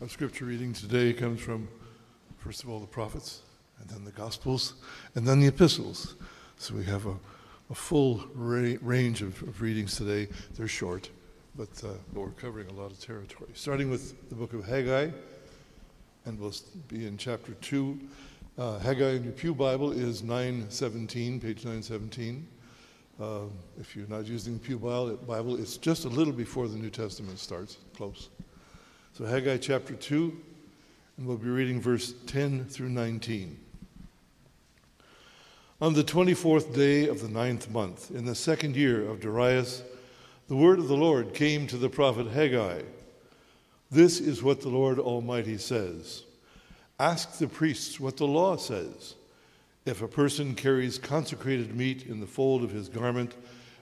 Our scripture reading today comes from, first of all, the prophets, and then the Gospels, and then the epistles. So we have a, a full ra- range of, of, readings today. They're short, but, uh, but we're covering a lot of territory. Starting with the book of Haggai, and we'll be in chapter 2. Uh, Haggai in your Pew Bible is 917, page 917. Uh, if you're not using the Pew Bible, it's just a little before the New Testament starts, close. So, Haggai chapter 2, and we'll be reading verse 10 through 19. On the 24th day of the ninth month, in the second year of Darius, the word of the Lord came to the prophet Haggai. This is what the Lord Almighty says Ask the priests what the law says. If a person carries consecrated meat in the fold of his garment,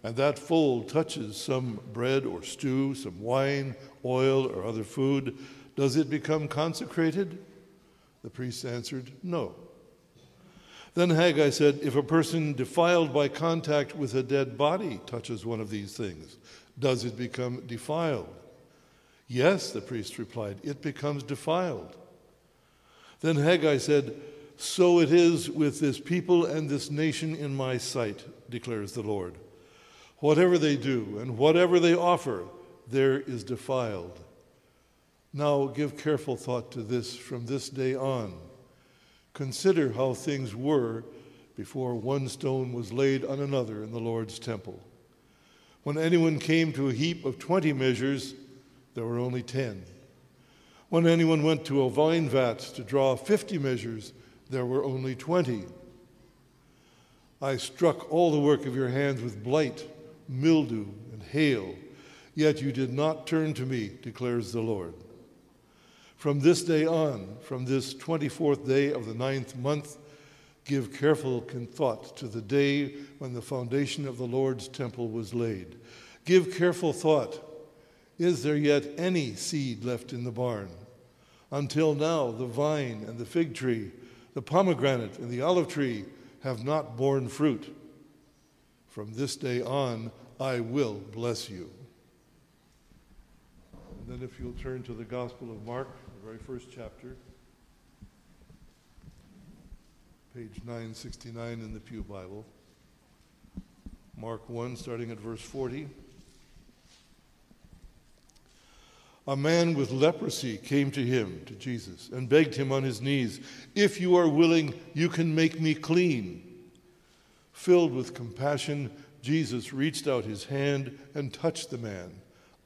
and that fold touches some bread or stew, some wine, oil, or other food, does it become consecrated? The priest answered, No. Then Haggai said, If a person defiled by contact with a dead body touches one of these things, does it become defiled? Yes, the priest replied, it becomes defiled. Then Haggai said, So it is with this people and this nation in my sight, declares the Lord. Whatever they do and whatever they offer, there is defiled. Now give careful thought to this from this day on. Consider how things were before one stone was laid on another in the Lord's temple. When anyone came to a heap of 20 measures, there were only 10. When anyone went to a vine vat to draw 50 measures, there were only 20. I struck all the work of your hands with blight mildew, and hail. Yet you did not turn to me, declares the Lord. From this day on, from this 24th day of the ninth month, give careful thought to the day when the foundation of the Lord's temple was laid. Give careful thought. Is there yet any seed left in the barn? Until now, the vine and the fig tree, the pomegranate and the olive tree have not borne fruit. From this day on, I will bless you. And then, if you'll turn to the Gospel of Mark, the very first chapter, page 969 in the Pew Bible. Mark 1, starting at verse 40. A man with leprosy came to him, to Jesus, and begged him on his knees, If you are willing, you can make me clean. Filled with compassion, Jesus reached out his hand and touched the man.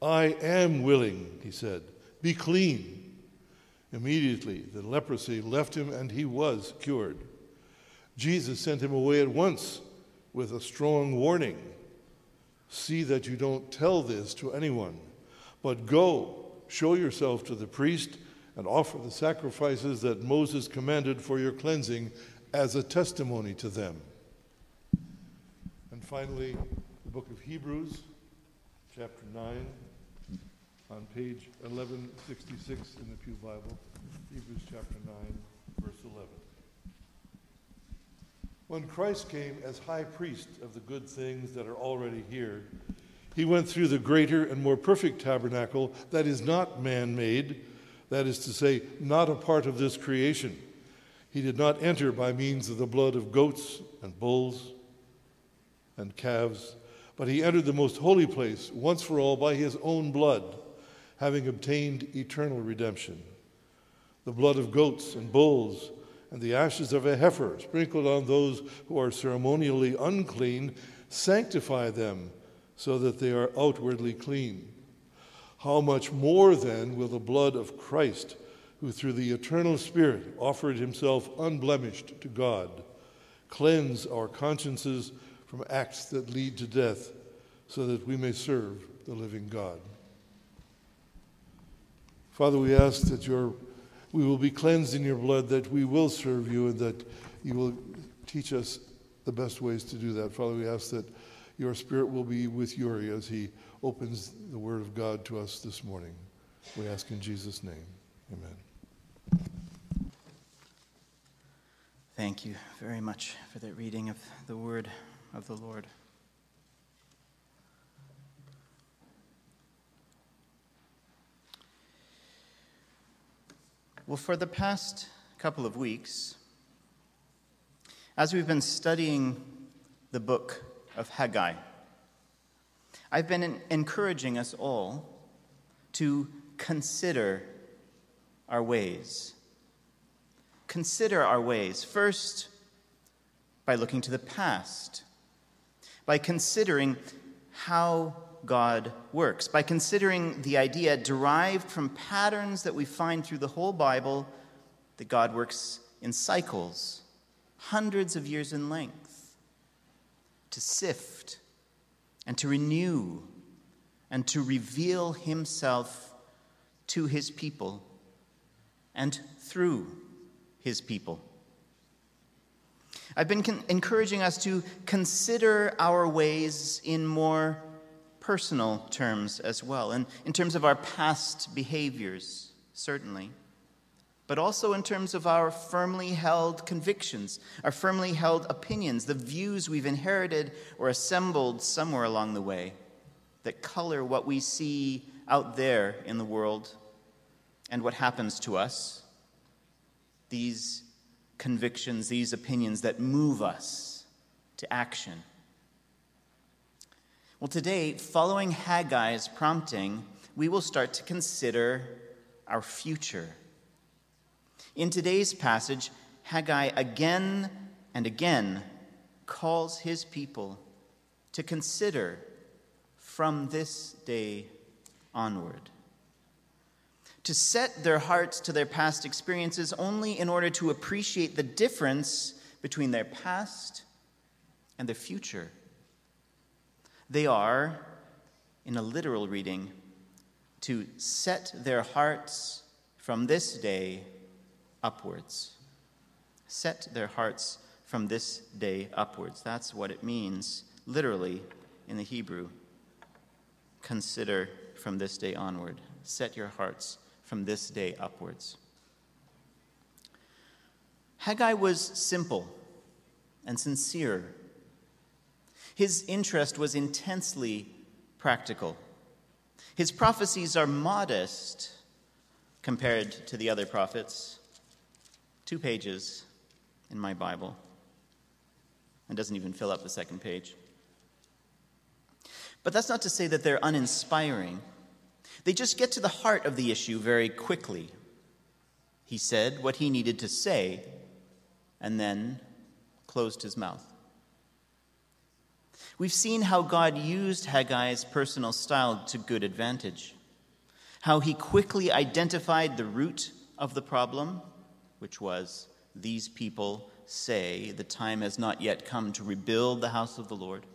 I am willing, he said. Be clean. Immediately, the leprosy left him and he was cured. Jesus sent him away at once with a strong warning See that you don't tell this to anyone, but go, show yourself to the priest, and offer the sacrifices that Moses commanded for your cleansing as a testimony to them finally, the book of Hebrews, chapter 9, on page 1166 in the Pew Bible. Hebrews chapter 9, verse 11. When Christ came as high priest of the good things that are already here, he went through the greater and more perfect tabernacle that is not man made, that is to say, not a part of this creation. He did not enter by means of the blood of goats and bulls and calves, but he entered the most holy place once for all by his own blood, having obtained eternal redemption. The blood of goats and bulls and the ashes of a heifer sprinkled on those who are ceremonially unclean sanctify them so that they are outwardly clean. How much more then will the blood of Christ, who through the eternal Spirit offered himself unblemished to God, cleanse our consciences from acts that lead to death, so that we may serve the living God. Father, we ask that your, we will be cleansed in your blood, that we will serve you, and that you will teach us the best ways to do that. Father, we ask that your Spirit will be with Yuri as he opens the Word of God to us this morning. We ask in Jesus' name. Amen. Thank you very much for that reading of the Word of the Lord. Well, for the past couple of weeks, as we've been studying the book of Haggai, I've been encouraging us all to consider our ways. Consider our ways. First, by looking to the past, by considering how God works, by considering the idea derived from patterns that we find through the whole Bible that God works in cycles, hundreds of years in length, to sift and to renew and to reveal Himself to His people and through His people. I've been con- encouraging us to consider our ways in more personal terms as well, and in terms of our past behaviors, certainly, but also in terms of our firmly held convictions, our firmly held opinions, the views we've inherited or assembled somewhere along the way that color what we see out there in the world and what happens to us. These convictions, these opinions that move us to action. Well, today, following Haggai's prompting, we will start to consider our future. In today's passage, Haggai again and again calls his people to consider from this day onward. To set their hearts to their past experiences only in order to appreciate the difference between their past and their future. They are, in a literal reading, to set their hearts from this day upwards. Set their hearts from this day upwards. That's what it means, literally, in the Hebrew. Consider from this day onward. Set your hearts from this day upwards. Haggai was simple and sincere his interest was intensely practical. His prophecies are modest compared to the other prophets. Two pages in my Bible. and doesn't even fill up the second page. But that's not to say that they're uninspiring. They just get to the heart of the issue very quickly. He said what he needed to say and then closed his mouth. We've seen how God used Haggai's personal style to good advantage, how he quickly identified the root of the problem, which was these people say the time has not yet come to rebuild the house of the Lord.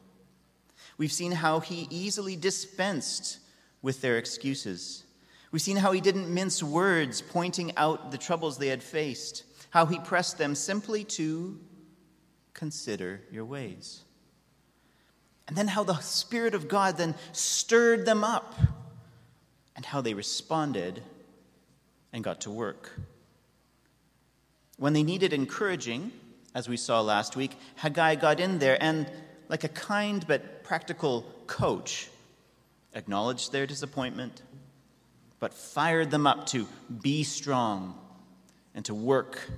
We've seen how he easily dispensed with their excuses. We've seen how he didn't mince words pointing out the troubles they had faced, how he pressed them simply to consider your ways. And then how the Spirit of God then stirred them up, and how they responded and got to work. When they needed encouraging, as we saw last week, Haggai got in there and, like a kind but practical coach, acknowledged their disappointment, but fired them up to be strong and to work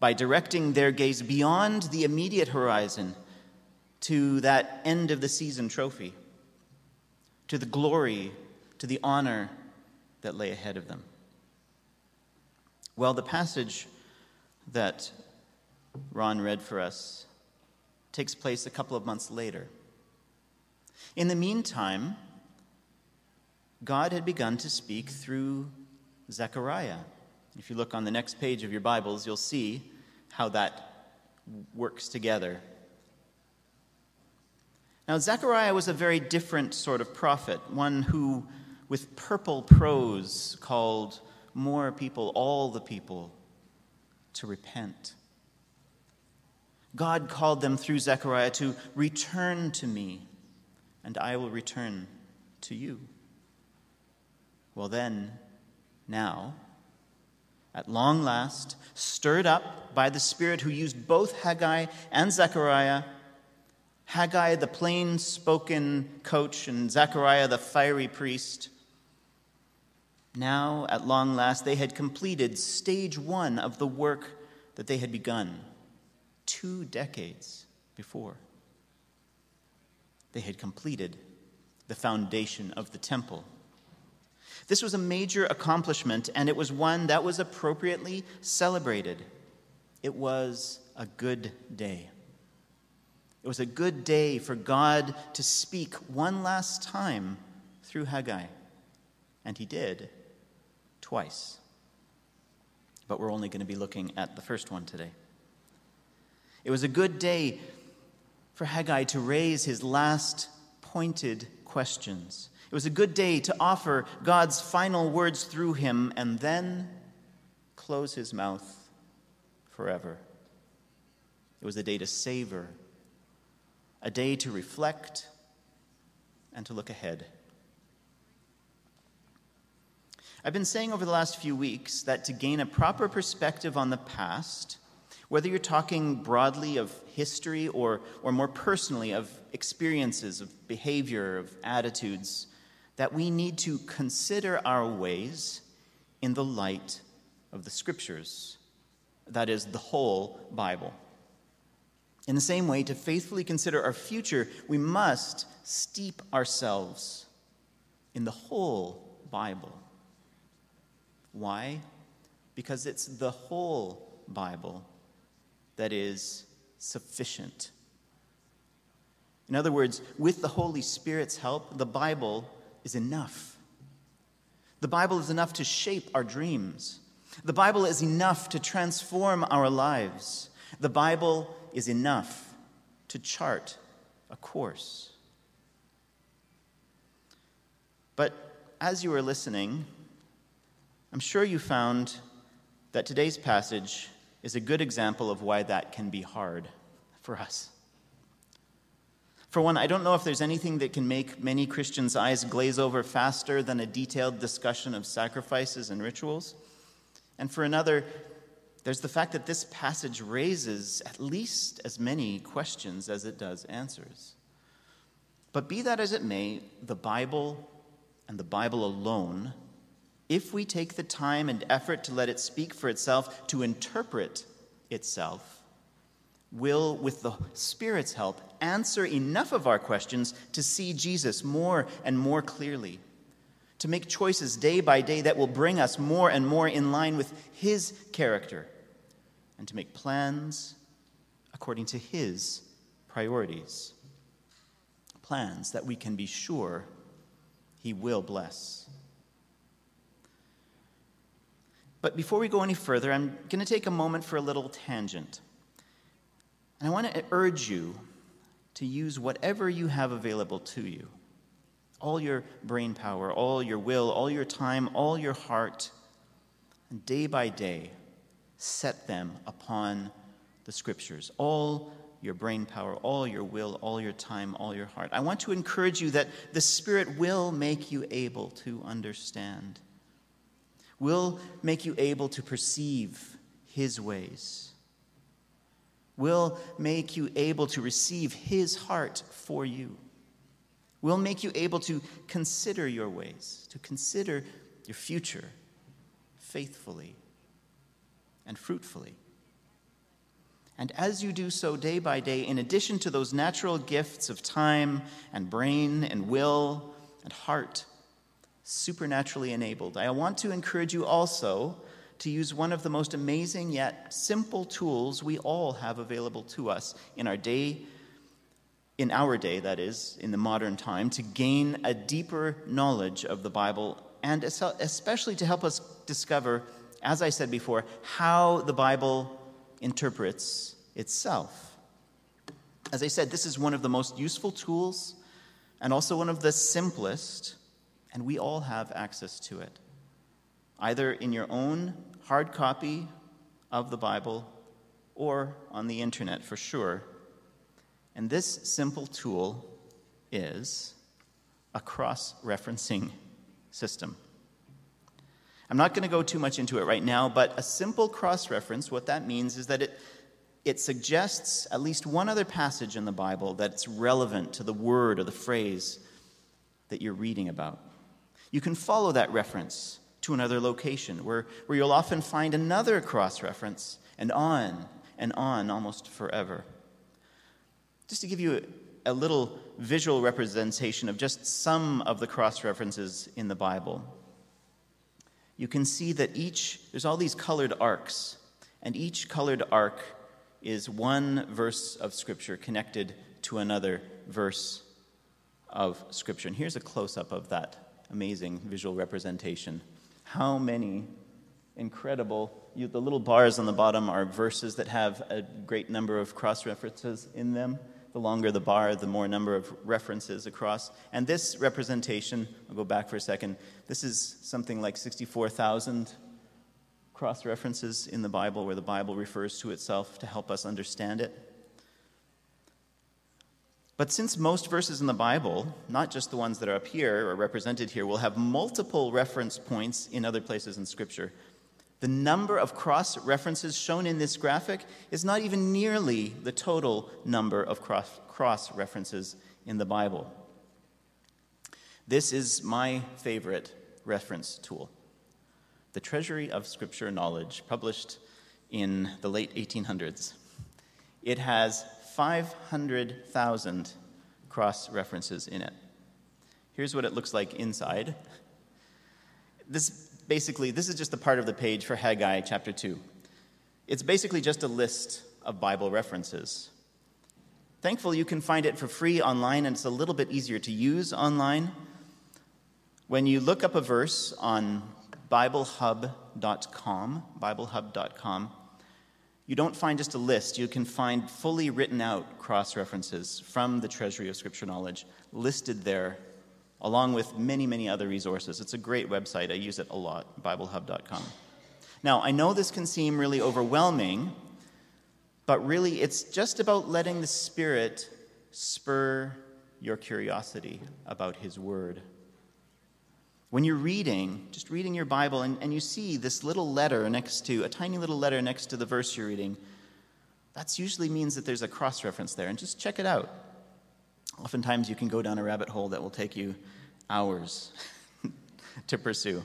by directing their gaze beyond the immediate horizon to that end of the season trophy, to the glory, to the honor that lay ahead of them. Well, the passage that Ron read for us takes place a couple of months later. In the meantime, God had begun to speak through Zechariah. If you look on the next page of your Bibles, you'll see how that works together now, Zechariah was a very different sort of prophet, one who, with purple prose, called more people, all the people, to repent. God called them through Zechariah to return to me, and I will return to you. Well, then, now, at long last, stirred up by the Spirit who used both Haggai and Zechariah, Haggai, the plain spoken coach, and Zechariah, the fiery priest, Now, at long last, they had completed stage one of the work that they had begun two decades before. They had completed the foundation of the temple. This was a major accomplishment, and it was one that was appropriately celebrated. It was a good day. It was a good day for God to speak one last time through Haggai. And he did twice. But we're only going to be looking at the first one today. It was a good day for Haggai to raise his last pointed questions. It was a good day to offer God's final words through him and then close his mouth forever. It was a day to savor, a day to reflect, and to look ahead. I've been saying over the last few weeks that to gain a proper perspective on the past, whether you're talking broadly of history or, or more personally of experiences, of behavior, of attitudes, that we need to consider our ways in the light of the scriptures, that is, the whole Bible. In the same way, to faithfully consider our future, we must steep ourselves in the whole Bible. Why? Because it's the whole Bible that is sufficient. In other words, with the Holy Spirit's help, the Bible is enough. The Bible is enough to shape our dreams. The Bible is enough to transform our lives. The Bible is enough to chart a course. But as you were listening, I'm sure you found that today's passage is a good example of why that can be hard for us. For one, I don't know if there's anything that can make many Christians' eyes glaze over faster than a detailed discussion of sacrifices and rituals. And for another, there's the fact that this passage raises at least as many questions as it does answers. But be that as it may, the Bible and the Bible alone if we take the time and effort to let it speak for itself, to interpret itself, will, with the Spirit's help, answer enough of our questions to see Jesus more and more clearly, to make choices day by day that will bring us more and more in line with His character, and to make plans according to His priorities. Plans that we can be sure He will bless. But before we go any further, I'm going to take a moment for a little tangent. And I want to urge you to use whatever you have available to you all your brain power, all your will, all your time, all your heart, and day by day, set them upon the scriptures. All your brain power, all your will, all your time, all your heart. I want to encourage you that the Spirit will make you able to understand will make you able to perceive His ways, will make you able to receive His heart for you, will make you able to consider your ways, to consider your future faithfully and fruitfully. And as you do so day by day, in addition to those natural gifts of time and brain and will and heart, supernaturally enabled. I want to encourage you also to use one of the most amazing yet simple tools we all have available to us in our day, in our day, that is, in the modern time, to gain a deeper knowledge of the Bible and especially to help us discover, as I said before, how the Bible interprets itself. As I said, this is one of the most useful tools and also one of the simplest and we all have access to it, either in your own hard copy of the Bible or on the internet for sure. And this simple tool is a cross referencing system. I'm not going to go too much into it right now, but a simple cross reference, what that means is that it, it suggests at least one other passage in the Bible that's relevant to the word or the phrase that you're reading about. You can follow that reference to another location, where, where you'll often find another cross reference, and on and on almost forever. Just to give you a, a little visual representation of just some of the cross references in the Bible, you can see that each, there's all these colored arcs, and each colored arc is one verse of Scripture connected to another verse of Scripture. And here's a close up of that amazing visual representation. How many incredible, you, the little bars on the bottom are verses that have a great number of cross references in them. The longer the bar, the more number of references across. And this representation, I'll go back for a second, this is something like 64,000 cross references in the Bible where the Bible refers to itself to help us understand it. But since most verses in the Bible, not just the ones that are up here or represented here, will have multiple reference points in other places in Scripture, the number of cross references shown in this graphic is not even nearly the total number of cross references in the Bible. This is my favorite reference tool the Treasury of Scripture Knowledge, published in the late 1800s. It has 500,000 cross references in it. Here's what it looks like inside. This basically, this is just a part of the page for Haggai chapter 2. It's basically just a list of Bible references. Thankfully, you can find it for free online, and it's a little bit easier to use online. When you look up a verse on BibleHub.com, BibleHub.com, you don't find just a list. You can find fully written out cross references from the Treasury of Scripture Knowledge listed there, along with many, many other resources. It's a great website. I use it a lot, BibleHub.com. Now, I know this can seem really overwhelming, but really it's just about letting the Spirit spur your curiosity about His Word. When you're reading, just reading your Bible, and, and you see this little letter next to, a tiny little letter next to the verse you're reading, that usually means that there's a cross reference there, and just check it out. Oftentimes you can go down a rabbit hole that will take you hours to pursue.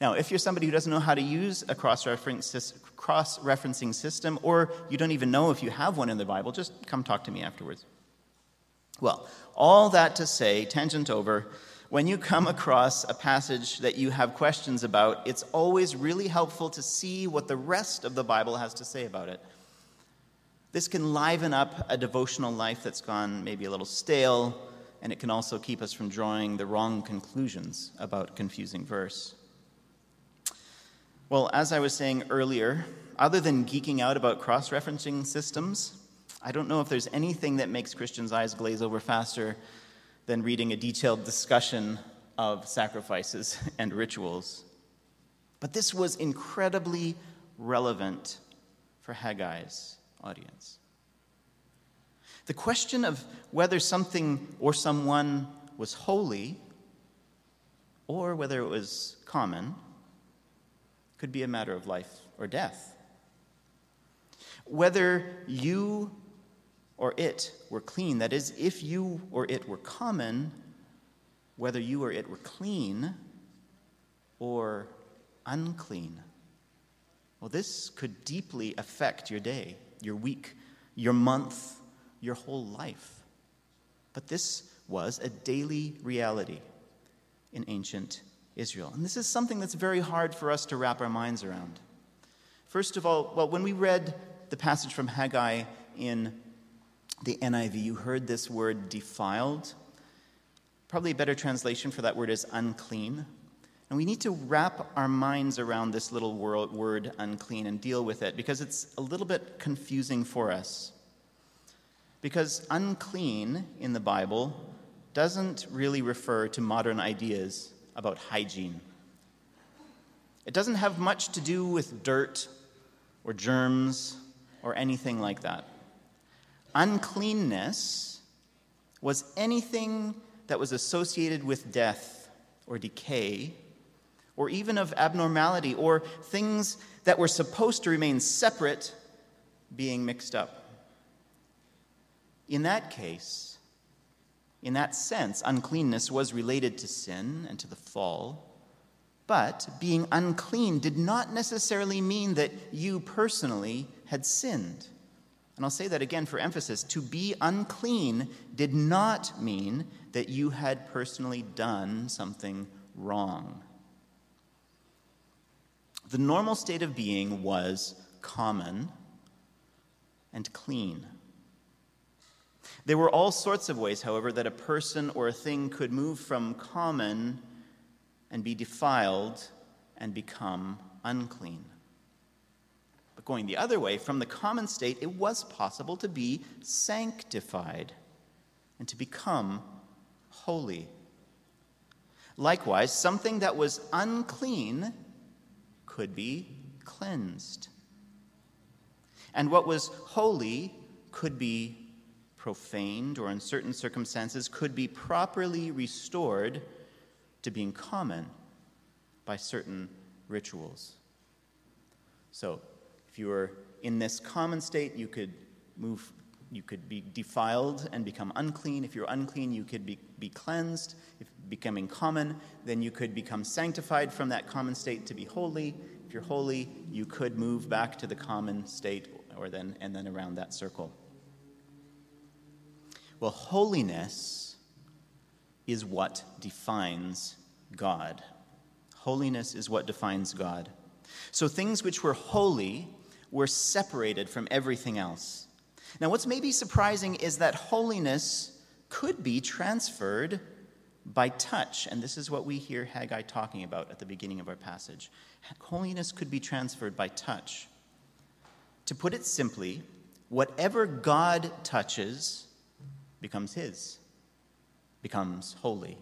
Now, if you're somebody who doesn't know how to use a cross referencing system, or you don't even know if you have one in the Bible, just come talk to me afterwards. Well, all that to say, tangent over, when you come across a passage that you have questions about, it's always really helpful to see what the rest of the Bible has to say about it. This can liven up a devotional life that's gone maybe a little stale, and it can also keep us from drawing the wrong conclusions about confusing verse. Well, as I was saying earlier, other than geeking out about cross referencing systems, I don't know if there's anything that makes Christians' eyes glaze over faster than reading a detailed discussion of sacrifices and rituals. But this was incredibly relevant for Haggai's audience. The question of whether something or someone was holy or whether it was common could be a matter of life or death. Whether you or it were clean, that is, if you or it were common, whether you or it were clean or unclean. Well, this could deeply affect your day, your week, your month, your whole life. But this was a daily reality in ancient Israel. And this is something that's very hard for us to wrap our minds around. First of all, well, when we read the passage from Haggai in the NIV, you heard this word defiled. Probably a better translation for that word is unclean. And we need to wrap our minds around this little word unclean and deal with it because it's a little bit confusing for us. Because unclean in the Bible doesn't really refer to modern ideas about hygiene. It doesn't have much to do with dirt or germs or anything like that. Uncleanness was anything that was associated with death or decay, or even of abnormality, or things that were supposed to remain separate being mixed up. In that case, in that sense, uncleanness was related to sin and to the fall, But being unclean did not necessarily mean that you personally had sinned. And I'll say that again for emphasis. To be unclean did not mean that you had personally done something wrong. The normal state of being was common and clean. There were all sorts of ways, however, that a person or a thing could move from common and be defiled and become unclean. Going the other way, from the common state, it was possible to be sanctified and to become holy. Likewise, something that was unclean could be cleansed. And what was holy could be profaned or, in certain circumstances, could be properly restored to being common by certain rituals. So, if you were in this common state, you could move, you could be defiled and become unclean. If you're unclean, you could be, be cleansed. If becoming common, then you could become sanctified from that common state to be holy. If you're holy, you could move back to the common state or then and then around that circle. Well, holiness is what defines God. Holiness is what defines God. So things which were holy were separated from everything else. Now, what's maybe surprising is that holiness could be transferred by touch, and this is what we hear Haggai talking about at the beginning of our passage. Holiness could be transferred by touch. To put it simply, whatever God touches becomes His becomes holy.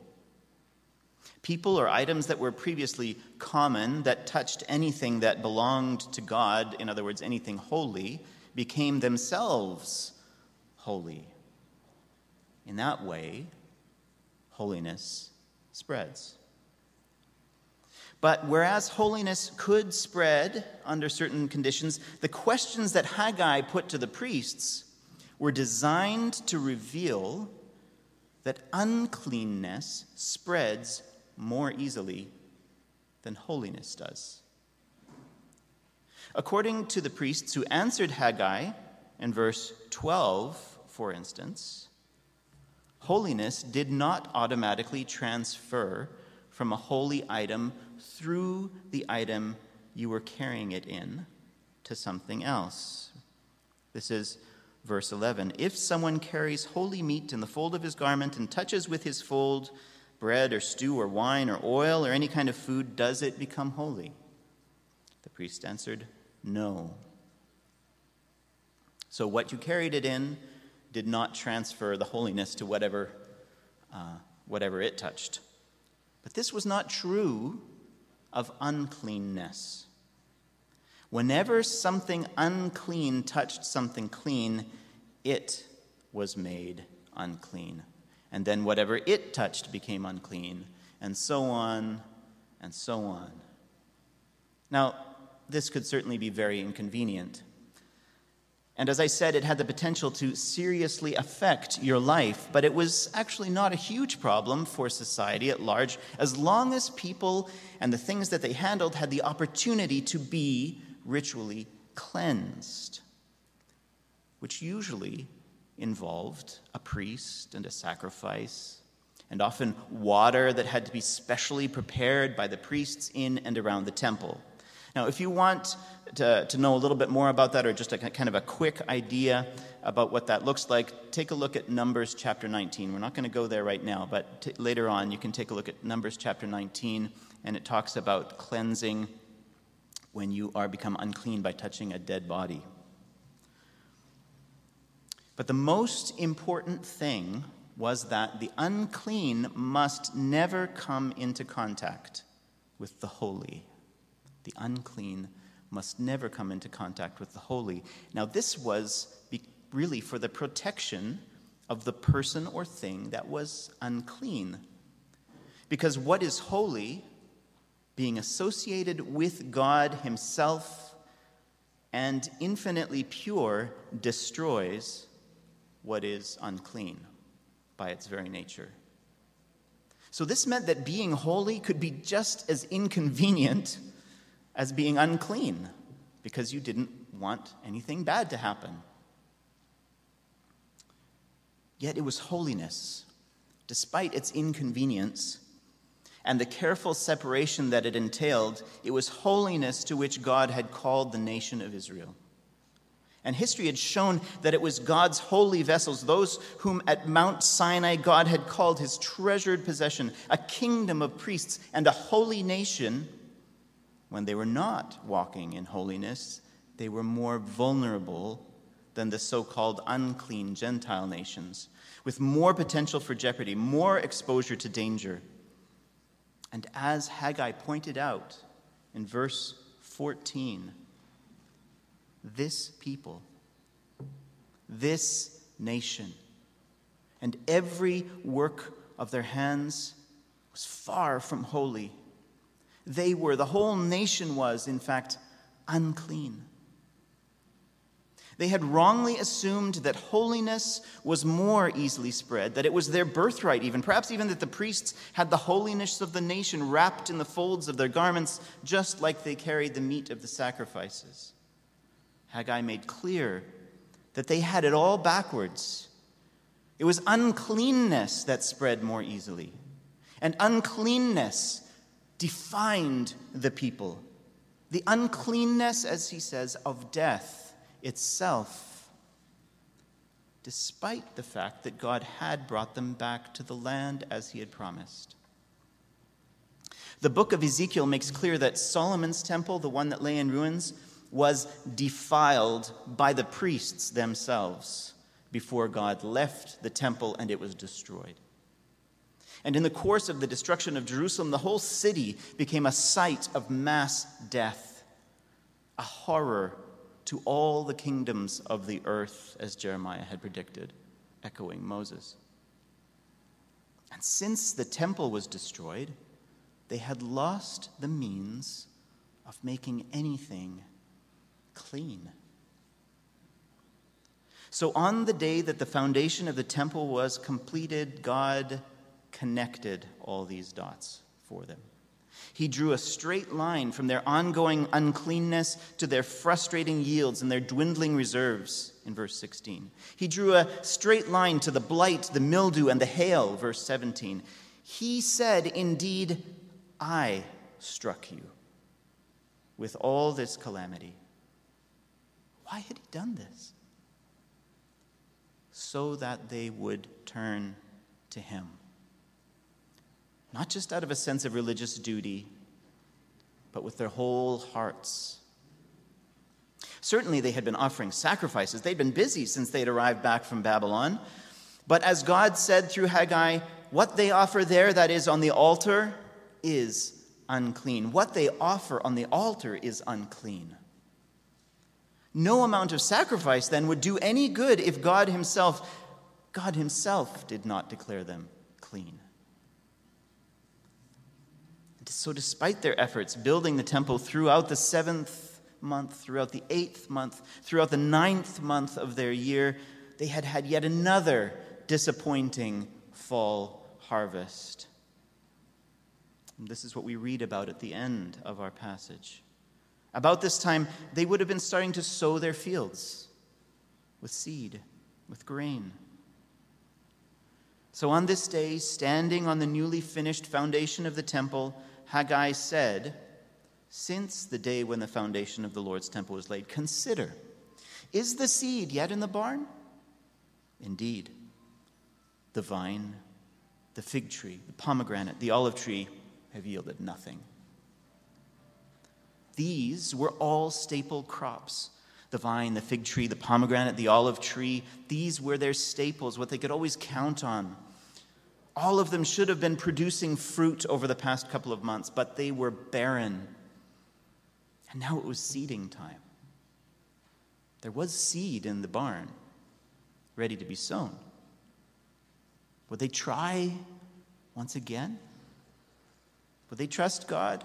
People or items that were previously common, that touched anything that belonged to God, in other words, anything holy, became themselves holy. In that way, holiness spreads. But whereas holiness could spread under certain conditions, the questions that Haggai put to the priests were designed to reveal that uncleanness spreads more easily than holiness does. According to the priests who answered Haggai in verse 12, for instance, holiness did not automatically transfer from a holy item through the item you were carrying it in to something else. This is verse 11 If someone carries holy meat in the fold of his garment and touches with his fold bread or stew or wine or oil or any kind of food, does it become holy? The priest answered, No. So what you carried it in did not transfer the holiness to whatever, uh, whatever it touched. But this was not true of uncleanness. Whenever something unclean touched something clean, it was made unclean. And then whatever it touched became unclean, and so on and so on. Now, this could certainly be very inconvenient. And as I said, it had the potential to seriously affect your life, but it was actually not a huge problem for society at large as long as people and the things that they handled had the opportunity to be ritually cleansed, which usually involved a priest and a sacrifice, and often water that had to be specially prepared by the priests in and around the temple. Now, if you want to, to know a little bit more about that, or just a kind of a quick idea about what that looks like, take a look at Numbers chapter 19. We're not going to go there right now, but t- later on you can take a look at Numbers chapter 19, and it talks about cleansing when you are become unclean by touching a dead body. But the most important thing was that the unclean must never come into contact with the holy. The unclean must never come into contact with the holy. Now, this was really for the protection of the person or thing that was unclean. Because what is holy being associated with God Himself and infinitely pure, destroys what is unclean by its very nature. So, this meant that being holy could be just as inconvenient as being unclean because you didn't want anything bad to happen. Yet it was holiness, despite its inconvenience and the careful separation that it entailed, it was holiness to which God had called the nation of Israel. And history had shown that it was God's holy vessels, those whom at Mount Sinai God had called his treasured possession, a kingdom of priests and a holy nation. When they were not walking in holiness, they were more vulnerable than the so called unclean Gentile nations, with more potential for jeopardy, more exposure to danger. And as Haggai pointed out in verse 14, this people, this nation, and every work of their hands was far from holy. They were, the whole nation was, in fact, unclean. They had wrongly assumed that holiness was more easily spread, that it was their birthright, even, perhaps even that the priests had the holiness of the nation wrapped in the folds of their garments, just like they carried the meat of the sacrifices. Haggai made clear that they had it all backwards. It was uncleanness that spread more easily, and uncleanness defined the people. The uncleanness, as he says, of death itself, despite the fact that God had brought them back to the land as he had promised. The book of Ezekiel makes clear that Solomon's temple, the one that lay in ruins, was defiled by the priests themselves before God left the temple and it was destroyed. And in the course of the destruction of Jerusalem, the whole city became a site of mass death, a horror to all the kingdoms of the earth, as Jeremiah had predicted, echoing Moses. And since the temple was destroyed, they had lost the means of making anything clean. So, on the day that the foundation of the temple was completed, God connected all these dots for them. He drew a straight line from their ongoing uncleanness to their frustrating yields and their dwindling reserves in verse 16. He drew a straight line to the blight, the mildew, and the hail, verse 17. He said, Indeed, I struck you with all this calamity. Why had he done this? So that they would turn to him. Not just out of a sense of religious duty, but with their whole hearts. Certainly, they had been offering sacrifices. They'd been busy since they'd arrived back from Babylon. But as God said through Haggai, what they offer there, that is on the altar, is unclean. What they offer on the altar is unclean. No amount of sacrifice then would do any good if God himself God himself did not declare them clean. So despite their efforts building the temple throughout the 7th month, throughout the 8th month, throughout the ninth month of their year, they had had yet another disappointing fall harvest. And this is what we read about at the end of our passage. About this time, they would have been starting to sow their fields with seed, with grain. So on this day, standing on the newly finished foundation of the temple, Haggai said, Since the day when the foundation of the Lord's temple was laid, consider is the seed yet in the barn? Indeed, the vine, the fig tree, the pomegranate, the olive tree have yielded nothing. These were all staple crops the vine, the fig tree, the pomegranate, the olive tree. These were their staples, what they could always count on. All of them should have been producing fruit over the past couple of months, but they were barren. And now it was seeding time. There was seed in the barn, ready to be sown. Would they try once again? Would they trust God?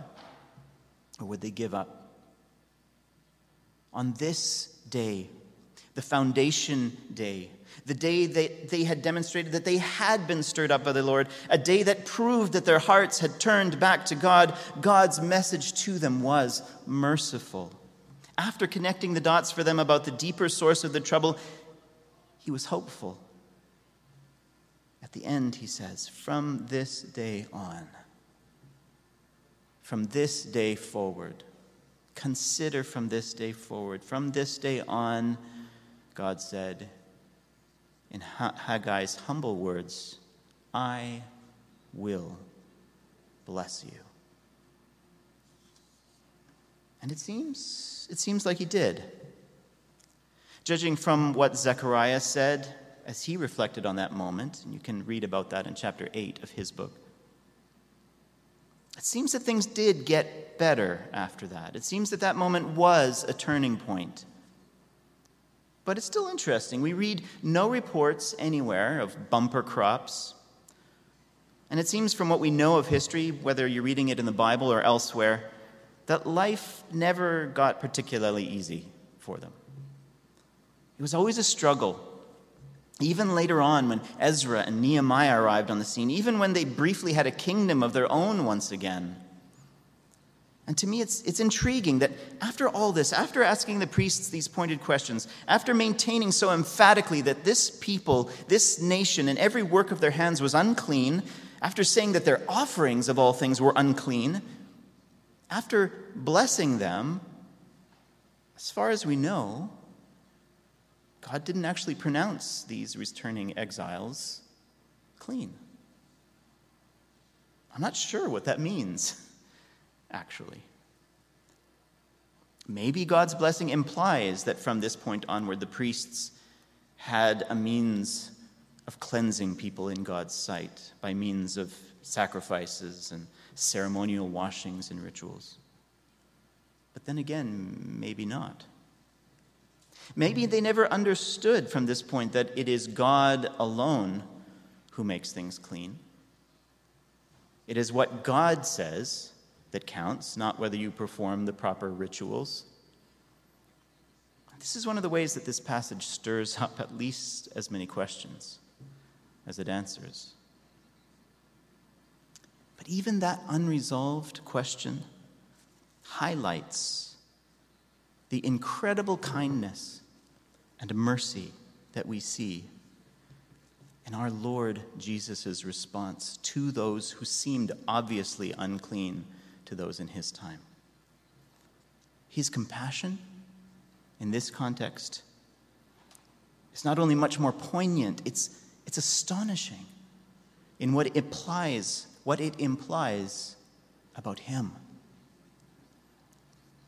Or would they give up? On this day, the foundation day, the day that they had demonstrated that they had been stirred up by the Lord, a day that proved that their hearts had turned back to God. God's message to them was merciful. After connecting the dots for them about the deeper source of the trouble, he was hopeful. At the end, he says, From this day on, from this day forward, consider from this day forward, from this day on, God said in Haggai's humble words, I will bless you. And it seems, it seems like he did. Judging from what Zechariah said as he reflected on that moment, and you can read about that in chapter 8 of his book, it seems that things did get better after that. It seems that that moment was a turning point. But it's still interesting. We read no reports anywhere of bumper crops. And it seems from what we know of history, whether you're reading it in the Bible or elsewhere, that life never got particularly easy for them. It was always a struggle. Even later on, when Ezra and Nehemiah arrived on the scene, even when they briefly had a kingdom of their own once again. And to me, it's, it's intriguing that after all this, after asking the priests these pointed questions, after maintaining so emphatically that this people, this nation, and every work of their hands was unclean, after saying that their offerings of all things were unclean, after blessing them, as far as we know, God didn't actually pronounce these returning exiles clean. I'm not sure what that means, actually. Maybe God's blessing implies that from this point onward, the priests had a means of cleansing people in God's sight by means of sacrifices and ceremonial washings and rituals. But then again, maybe not. Maybe they never understood from this point that it is God alone who makes things clean. It is what God says that counts, not whether you perform the proper rituals. This is one of the ways that this passage stirs up at least as many questions as it answers. But even that unresolved question highlights the incredible kindness and mercy that we see in our Lord Jesus' response to those who seemed obviously unclean to those in his time. His compassion in this context is not only much more poignant, it's, it's astonishing in what it implies, what it implies about him.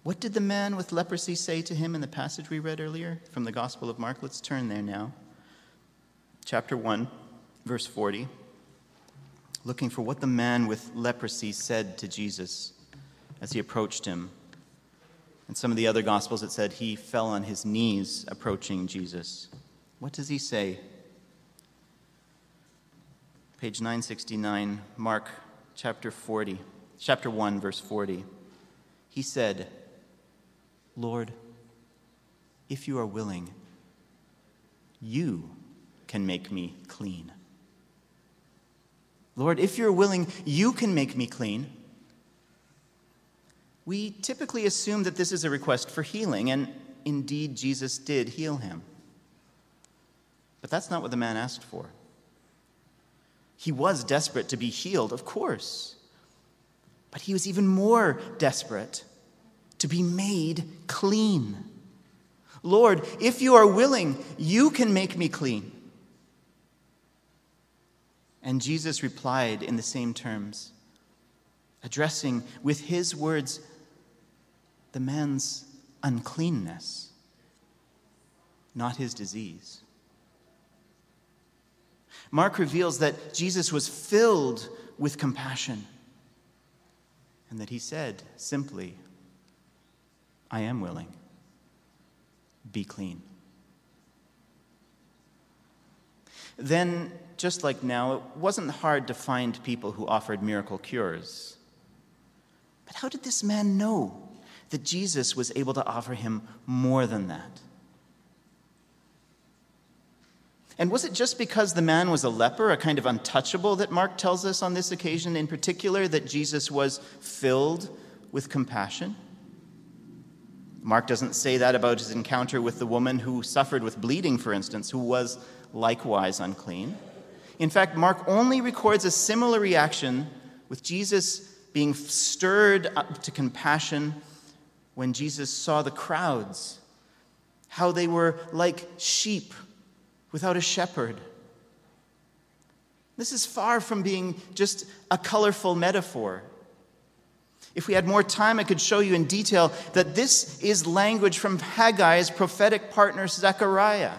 What did the man with leprosy say to him in the passage we read earlier from the Gospel of Mark? Let's turn there now. Chapter 1, verse 40. Looking for what the man with leprosy said to Jesus as he approached him. In some of the other Gospels, it said he fell on his knees approaching Jesus. What does he say? Page 969, Mark chapter 40, chapter 1, verse 40. He said, Lord, if you are willing, you can make me clean. Lord, if you're willing, you can make me clean. We typically assume that this is a request for healing, and indeed Jesus did heal him. But that's not what the man asked for. He was desperate to be healed, of course. But he was even more desperate to be made clean. Lord, if you are willing, you can make me clean. And Jesus replied in the same terms, addressing with his words the man's uncleanness, not his disease. Mark reveals that Jesus was filled with compassion and that he said simply, I am willing. Be clean. Then, just like now, it wasn't hard to find people who offered miracle cures. But how did this man know that Jesus was able to offer him more than that? And was it just because the man was a leper, a kind of untouchable, that Mark tells us on this occasion in particular that Jesus was filled with compassion? Mark doesn't say that about his encounter with the woman who suffered with bleeding, for instance, who was likewise unclean. In fact, Mark only records a similar reaction with Jesus being stirred up to compassion when Jesus saw the crowds, how they were like sheep without a shepherd. This is far from being just a colorful metaphor. If we had more time, I could show you in detail that this is language from Haggai's prophetic partner, Zechariah.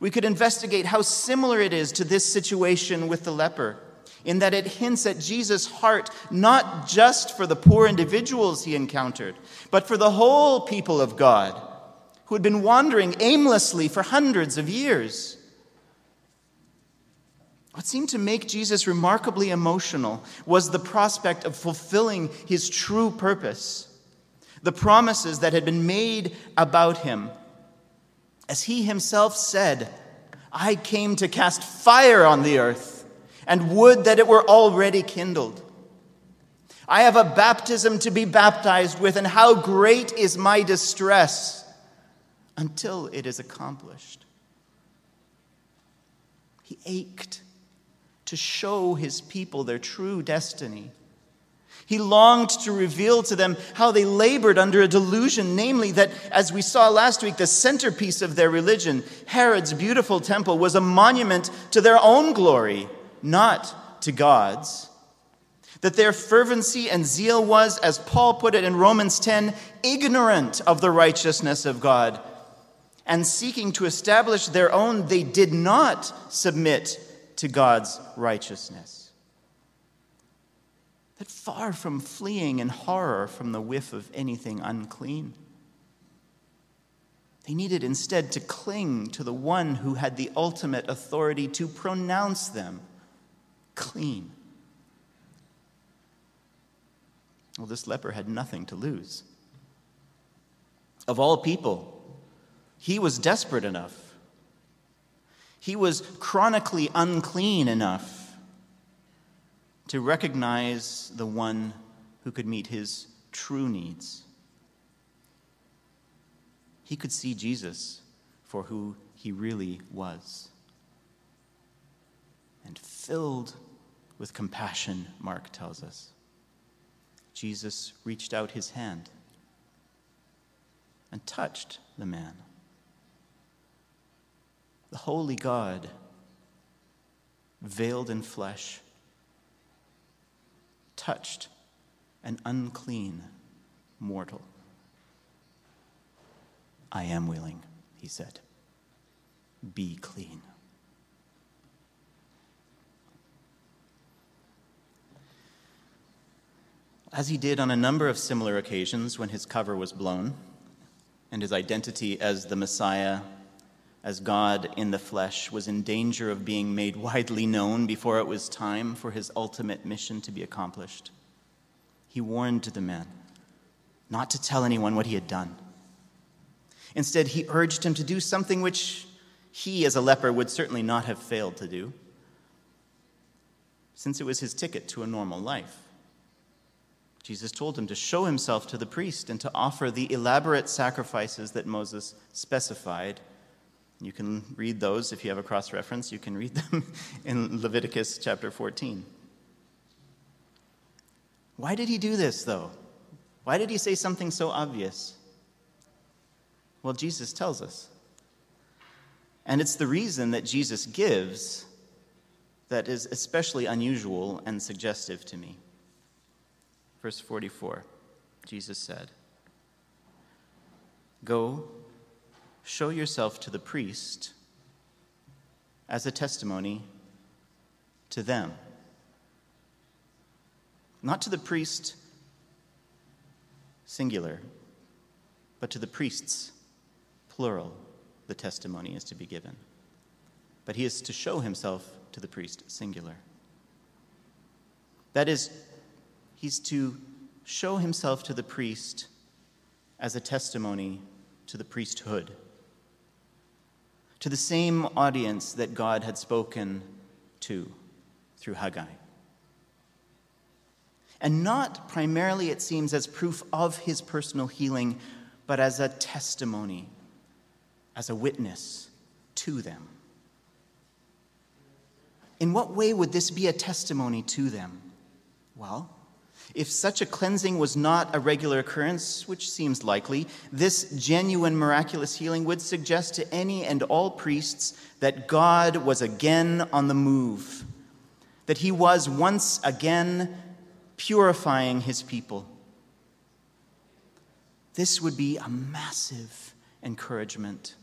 We could investigate how similar it is to this situation with the leper, in that it hints at Jesus' heart not just for the poor individuals he encountered, but for the whole people of God who had been wandering aimlessly for hundreds of years. What seemed to make Jesus remarkably emotional was the prospect of fulfilling his true purpose, the promises that had been made about him. As he himself said, I came to cast fire on the earth, and would that it were already kindled. I have a baptism to be baptized with, and how great is my distress! until it is accomplished. He ached to show his people their true destiny. He longed to reveal to them how they labored under a delusion, namely, that, as we saw last week, the centerpiece of their religion, Herod's beautiful temple, was a monument to their own glory, not to God's. That their fervency and zeal was, as Paul put it in Romans 10, ignorant of the righteousness of God and seeking to establish their own, they did not submit to God's righteousness. That far from fleeing in horror from the whiff of anything unclean, they needed instead to cling to the one who had the ultimate authority to pronounce them clean. Well, this leper had nothing to lose. Of all people, he was desperate enough. He was chronically unclean enough to recognize the one who could meet his true needs. He could see Jesus for who he really was. And filled with compassion, Mark tells us, Jesus reached out his hand and touched the man the holy God, veiled in flesh, touched an unclean mortal. I am willing, he said. Be clean. As he did on a number of similar occasions when his cover was blown and his identity as the Messiah as God in the flesh, was in danger of being made widely known before it was time for his ultimate mission to be accomplished. He warned the man not to tell anyone what he had done. Instead, he urged him to do something which he, as a leper, would certainly not have failed to do, since it was his ticket to a normal life. Jesus told him to show himself to the priest and to offer the elaborate sacrifices that Moses specified you can read those if you have a cross reference. You can read them in Leviticus chapter 14. Why did he do this, though? Why did he say something so obvious? Well, Jesus tells us. And it's the reason that Jesus gives that is especially unusual and suggestive to me. Verse 44 Jesus said, Go show yourself to the priest as a testimony to them. Not to the priest, singular, but to the priests, plural, the testimony is to be given. But he is to show himself to the priest, singular. That is, he's to show himself to the priest as a testimony to the priesthood to the same audience that God had spoken to through Haggai. And not primarily, it seems, as proof of his personal healing, but as a testimony, as a witness to them. In what way would this be a testimony to them? Well, if such a cleansing was not a regular occurrence, which seems likely, this genuine miraculous healing would suggest to any and all priests that God was again on the move, that he was once again purifying his people. This would be a massive encouragement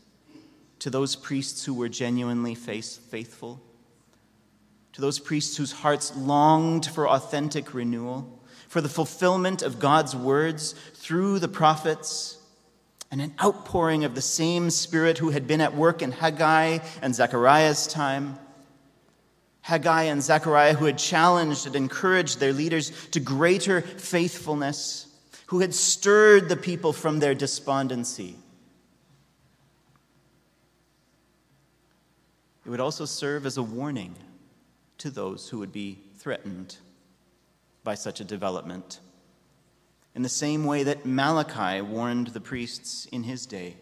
to those priests who were genuinely faithful, to those priests whose hearts longed for authentic renewal for the fulfillment of God's words through the prophets, and an outpouring of the same Spirit who had been at work in Haggai and Zechariah's time. Haggai and Zechariah, who had challenged and encouraged their leaders to greater faithfulness, who had stirred the people from their despondency. It would also serve as a warning to those who would be threatened by such a development, in the same way that Malachi warned the priests in his day.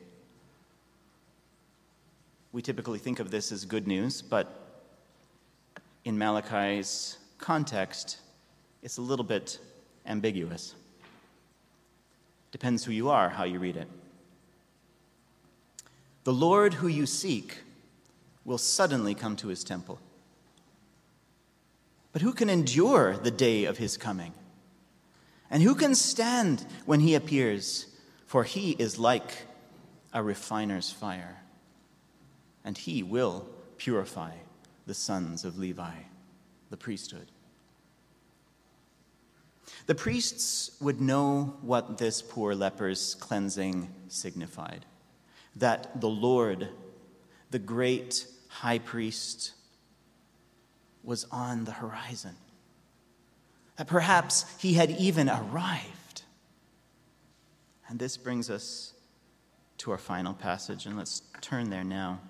We typically think of this as good news, but in Malachi's context, it's a little bit ambiguous. Depends who you are, how you read it. The Lord who you seek will suddenly come to his temple. But who can endure the day of his coming? And who can stand when he appears? For he is like a refiner's fire, and he will purify the sons of Levi, the priesthood. The priests would know what this poor leper's cleansing signified that the Lord, the great high priest, was on the horizon. That perhaps he had even arrived. And this brings us to our final passage, and let's turn there now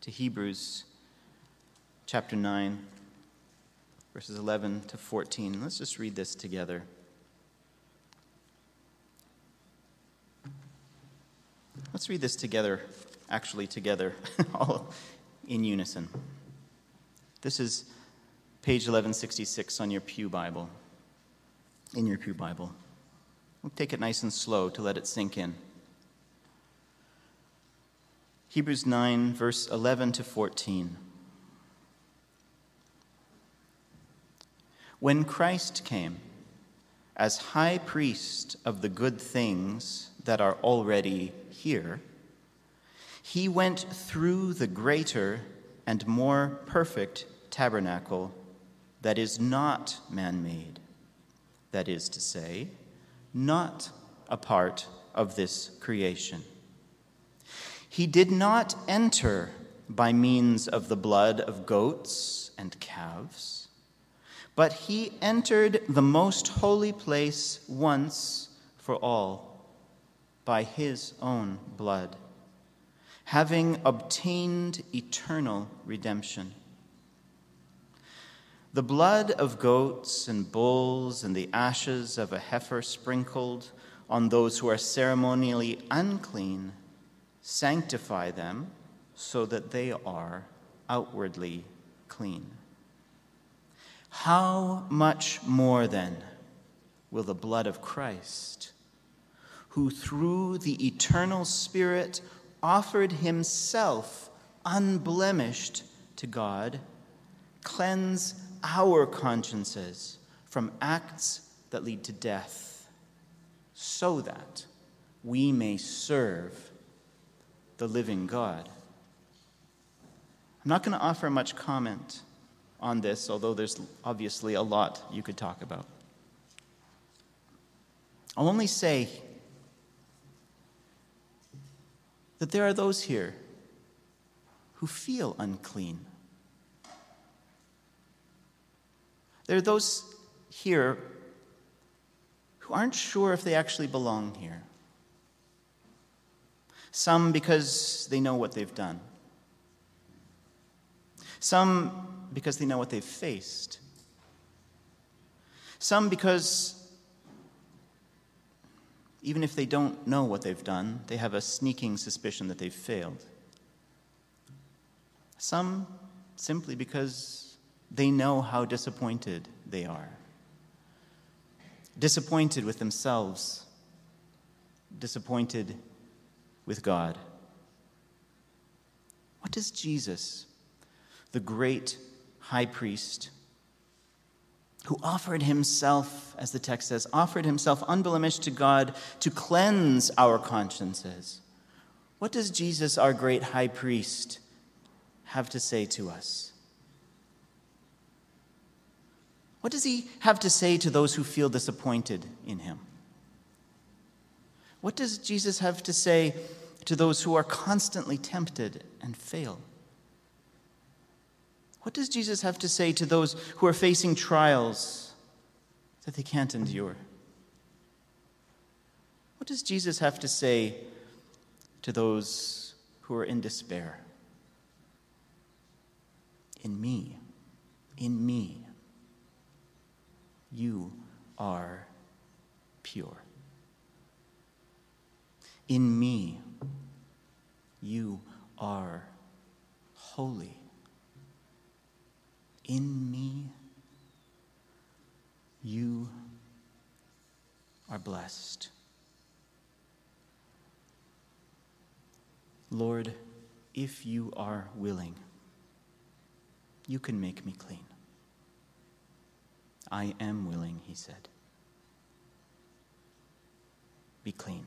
to Hebrews chapter 9, verses 11 to 14. Let's just read this together. Let's read this together, actually, together, all in unison. This is page 1166 on your Pew Bible, in your Pew Bible. We'll take it nice and slow to let it sink in. Hebrews 9, verse 11 to 14. When Christ came as high priest of the good things that are already here, he went through the greater and more perfect tabernacle that is not man made, that is to say, not a part of this creation. He did not enter by means of the blood of goats and calves, but he entered the most holy place once for all by his own blood, having obtained eternal redemption. The blood of goats and bulls and the ashes of a heifer sprinkled on those who are ceremonially unclean sanctify them so that they are outwardly clean. How much more then will the blood of Christ, who through the eternal Spirit offered himself unblemished to God, cleanse our consciences from acts that lead to death, so that we may serve the living God. I'm not going to offer much comment on this, although there's obviously a lot you could talk about. I'll only say that there are those here who feel unclean. There are those here who aren't sure if they actually belong here. Some because they know what they've done, Some because they know what they've faced. Some because even if they don't know what they've done, they have a sneaking suspicion that they've failed. Some simply because they know how disappointed they are. Disappointed with themselves, disappointed with God. What does Jesus, the great high priest, who offered himself, as the text says, offered himself unblemished to God to cleanse our consciences. What does Jesus, our great high priest, have to say to us? What does he have to say to those who feel disappointed in him? What does Jesus have to say to those who are constantly tempted and fail? What does Jesus have to say to those who are facing trials that they can't endure? What does Jesus have to say to those who are in despair? In me, in me, you are pure. In me, you are holy in me, you are blessed. Lord, if you are willing, you can make me clean. I am willing, he said. Be clean.